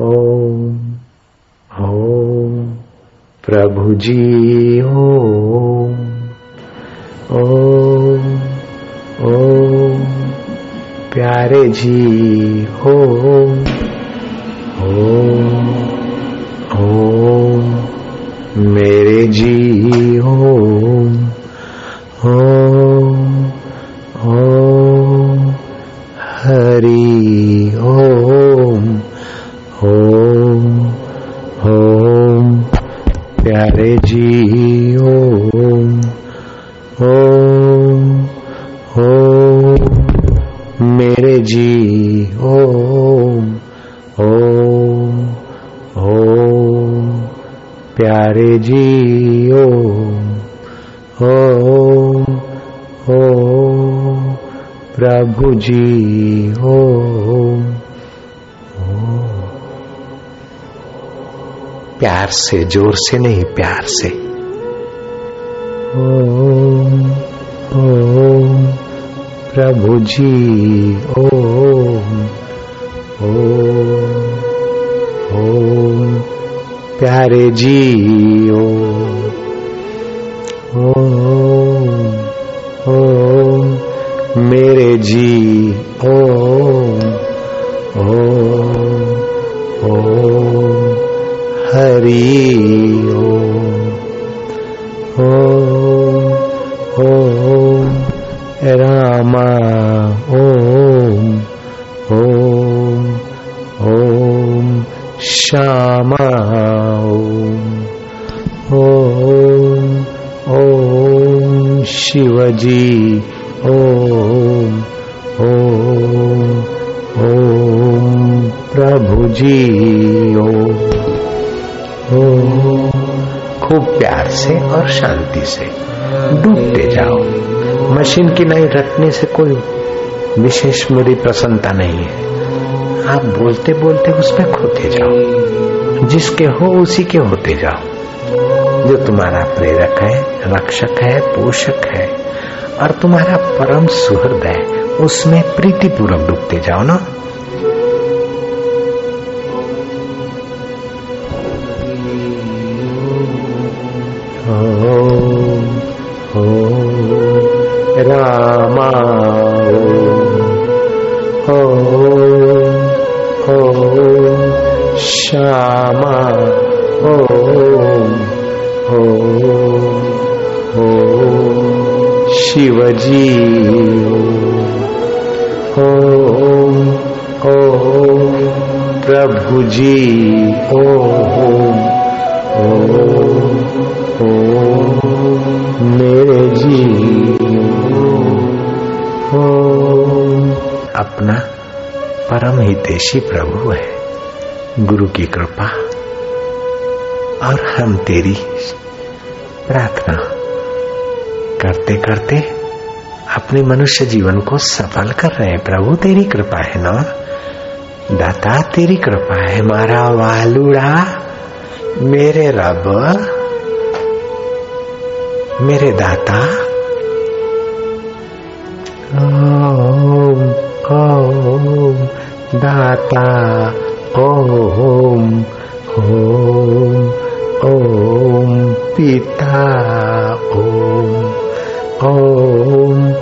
ओम ओम प्रभु जी ओम ओम ओम प्यारे जी ओम ओम ओम मेरे जी ओम ओम ओम हरि प्यारे जी ओम ओम ओम प्रभु जी ओम प्यार से, ज़ोर से नहीं, प्यार से। ओम ओम प्रभु जी ओम प्यारे जी ओ, ओ, ओ मेरे जी शिवजी ओम ओम ओम प्रभु जी, ओम। ओम। खूब प्यार से और शांति से डूबते जाओ। मशीन की नई रटने से कोई विशेष मेरी प्रसन्नता नहीं है। आप बोलते बोलते उसमें खोते जाओ। जिसके हो उसी के होते जाओ। जो तुम्हारा प्रेरक है, रक्षक है, पोषक है और तुम्हारा परम सुहृदय उसमें प्रीतिपूर्वक डूबते जाओ ना। प्रभु जी ओम ओम ओम मेरे जी ओम अपना परम हितेशी प्रभु है, गुरु की कृपा। और हम तेरी प्रार्थना करते करते अपने मनुष्य जीवन को सफल कर रहे हैं। प्रभु, तेरी कृपा है ना? दाता, तेरी कृपा है, मारा वालुड़ा मेरे रब, मेरे दाता। ओम ओम, दाता, ओम ओम ओम, पिता, ओम ओम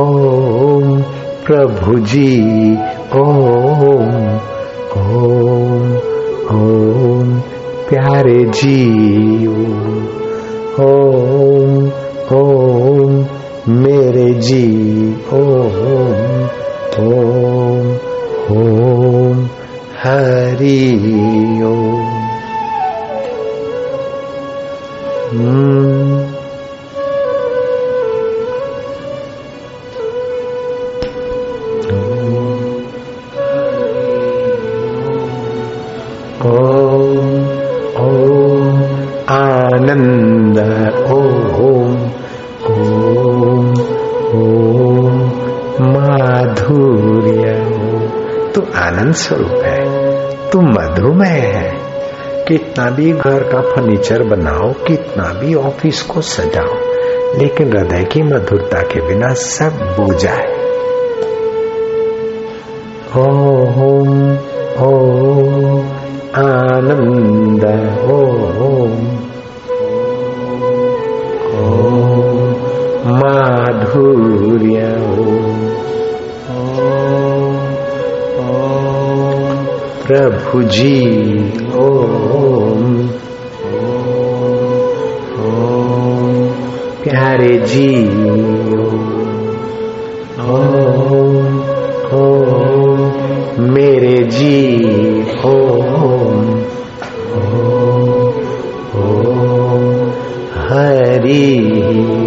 ओम प्रभु जी ओम ओम ओम प्यारे जीव। ओम ओम मेरे जी ओम ओम ओम हरि तू आनंद स्वरूप है। तू मधुमेह है। कितना भी घर का फर्नीचर बनाओ, कितना भी ऑफ़िस को सजाओ, लेकिन हृदय की मधुरता के बिना सब बोझा है हो ओ आनंद, ओम। ओम, माधुर्य हो प्रभु जी ओम प्यारे जी ओम मेरे जी ओम हरि।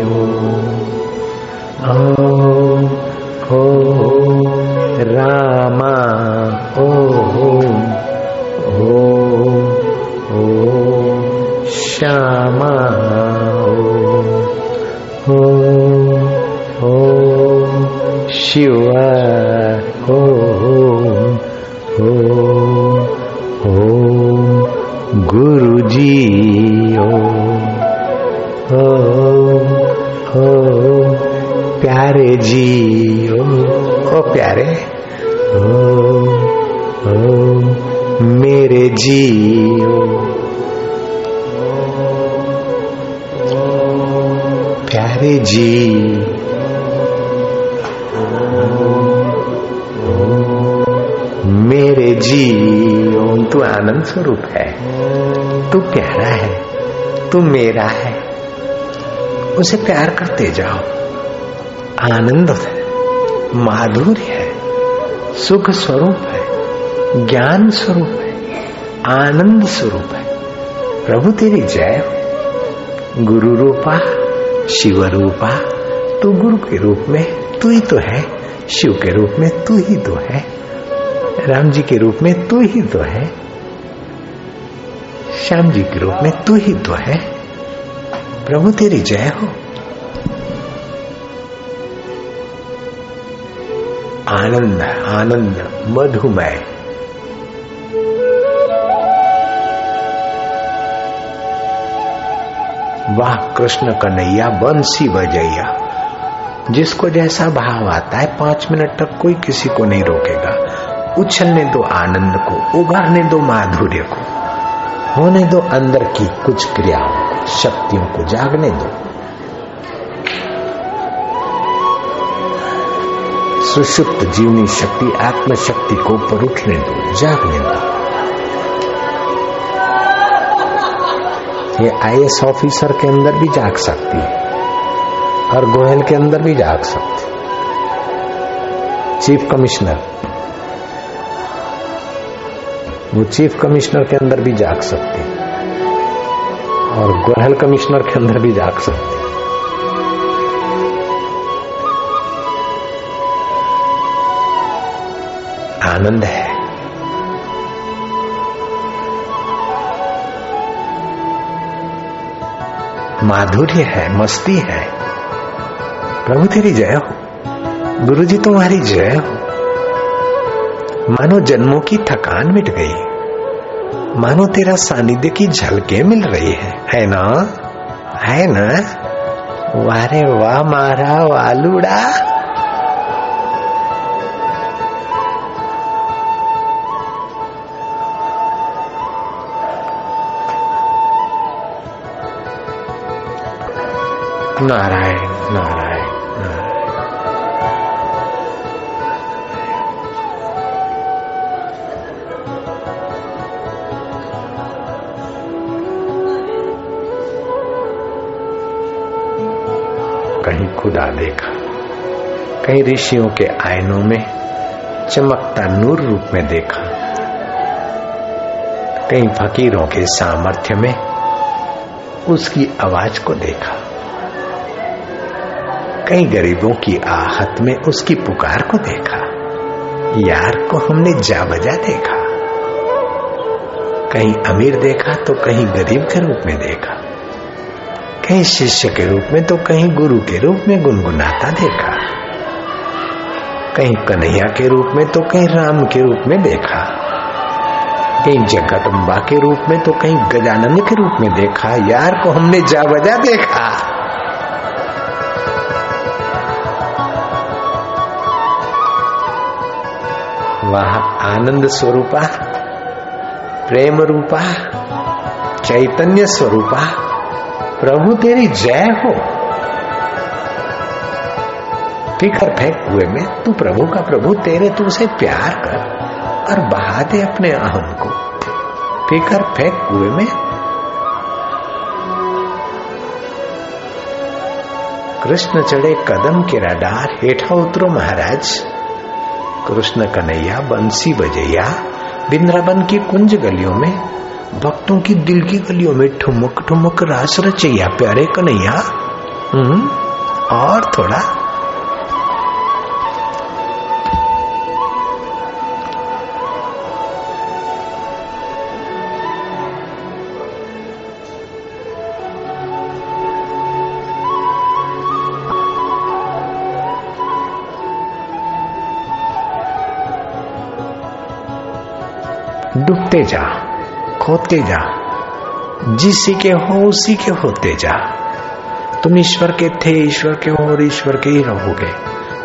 प्यारे जी ओ प्यारे। ओम ओम मेरे जी ओम प्यारे जी मेरे जी ओम तू आनंद स्वरूप है। तू प्यारा है। तू मेरा है। उसे प्यार करते जाओ। आनंद है, माधुर्य है, सुख स्वरूप है, ज्ञान स्वरूप है, आनंद स्वरूप है। प्रभु तेरी जय हो। गुरु रूपा, शिव रूपा, तू गुरु के रूप में तू ही तो है, शिव के रूप में तू ही तो है, राम जी के रूप में तू ही तो है, श्याम जी के रूप में तू ही तो है। प्रभु तेरी जय हो। आनंद आनंद मधुमय वाह, कृष्ण कन्हैया, बंसी बजैया। जिसको जैसा भाव आता है, पाँच मिनट तक कोई किसी को नहीं रोकेगा। उछलने दो आनंद को उगारने दो माधुर्य को। होने दो अंदर की कुछ क्रियाओं को, शक्तियों को जागने दो। सुषुप्त जीवनी शक्ति आत्म शक्ति को ऊपर उठने दो, जागने दो। ये आईएएस ऑफिसर के अंदर भी जाग सकती है, और गोयल के अंदर भी जाग सकती चीफ कमिश्नर, वो चीफ कमिश्नर के अंदर भी जाग सकती और गोयल कमिश्नर के अंदर भी जाग सकती आनंद है माधुर्य है मस्ती है प्रभु तेरी जय हो गुरु जी तुम्हारी जय हो मानो जन्मों की थकान मिट गई मानो तेरा सानिध्य की झलके मिल रही है है ना है ना वारे वाह मारा वालुड़ा नारायण नारायण कहीं खुदा देखा, कहीं ऋषियों के आयनों में चमकता नूर रूप में देखा, कहीं फकीरों के सामर्थ्य में उसकी आवाज़ को देखा। कई गरीबों की आहत में उसकी पुकार को देखा। यार को हमने जा बजा देखा। कहीं अमीर देखा तो कहीं गरीब के रूप में देखा। कहीं शिष्य के रूप में तो कहीं गुरु के रूप में गुनगुनाता देखा। कहीं कन्हैया के रूप में तो कहीं राम के रूप में देखा। कहीं जगदम्बा के रूप में तो कहीं गजानंद के रूप में देखा। यार को हमने जा बजा देखा। वह आनंद स्वरूपा, प्रेम रूपा, चैतन्य स्वरूपा, प्रभु तेरी जय हो। फिकर फेंक हुए में, तू प्रभु का प्रभु, तेरे तू उसे प्यार कर और बहा दे अपने अहम को। फिकर फेंक कुएँ में। कृष्ण चढ़े कदम के रडार, हेठा उतरो महाराज। कृष्ण कन्हैया बंसी बजैया बिंद्रावन की कुंज गलियों में भक्तों की दिल की गलियों में ठुमक ठुमक रास रचैया प्यारे कन्हैया। हम्म, और थोड़ा डूबते जा खोते जा, जिसी के हो उसी के होते जा। तुम ईश्वर के थे, ईश्वर के हो और ईश्वर के ही रहोगे।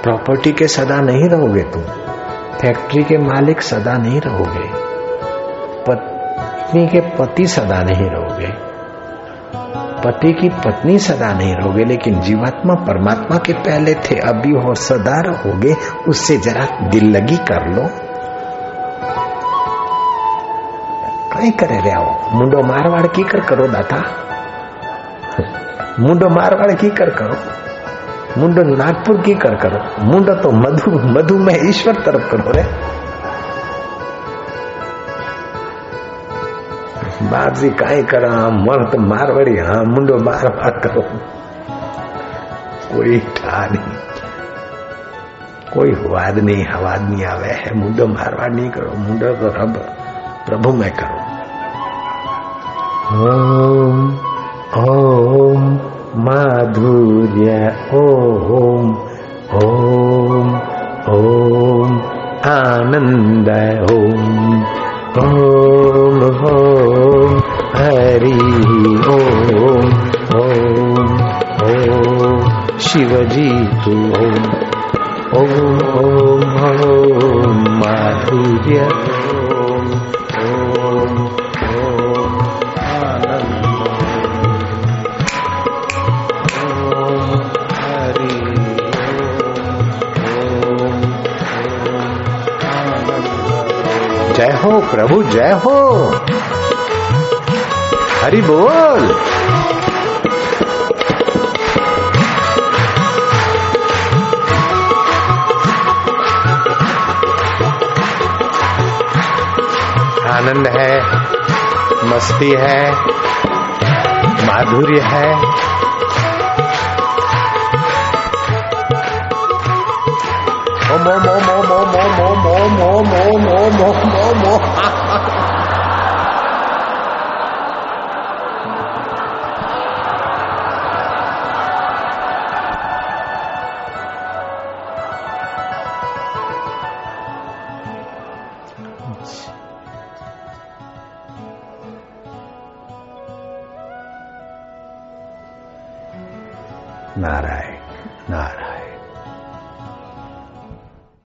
प्रॉपर्टी के सदा नहीं रहोगे तुम, फैक्ट्री के मालिक सदा नहीं रहोगे। पत्नी के पति सदा नहीं रहोगे। पति की पत्नी सदा नहीं रहोगे, लेकिन जीवात्मा परमात्मा के पहले थे अभी और सदा रहोगे। उससे जरा दिल लगी कर लो। કંઈ કરે રહ્યા મુંડો મારવાડ કીકર કરો દાતા મુંડો મારવાડ કીકર કરો મુંડો નાગપુર કીકર કરો મુંડો તો મધુ મધુમય ઈશ્વર તરફ કરો રે બાપજી કાંઈ કરા મર્ત મારવાડી હા મુંડો મારવાડ કરો કોઈ ઠા નહીં कोई वाद नहीं हवाद नहीं आवे है मुंडो मारवा नहीं करो मुंडो तो रब प्रभु में करो ओम ओम माधुर्य, ओम ओम ओम आनंद, ओम ओम ओम हरि, ओम ओम ओम शिवजी तू ओम ओम ओम माधुर्य। हो प्रभु जय हो। हरि बोल। आनंद है मस्ती है माधुर्य है ओम ओम ओम ओम ओम ओम ओम ओम ओम ओम ओम ओम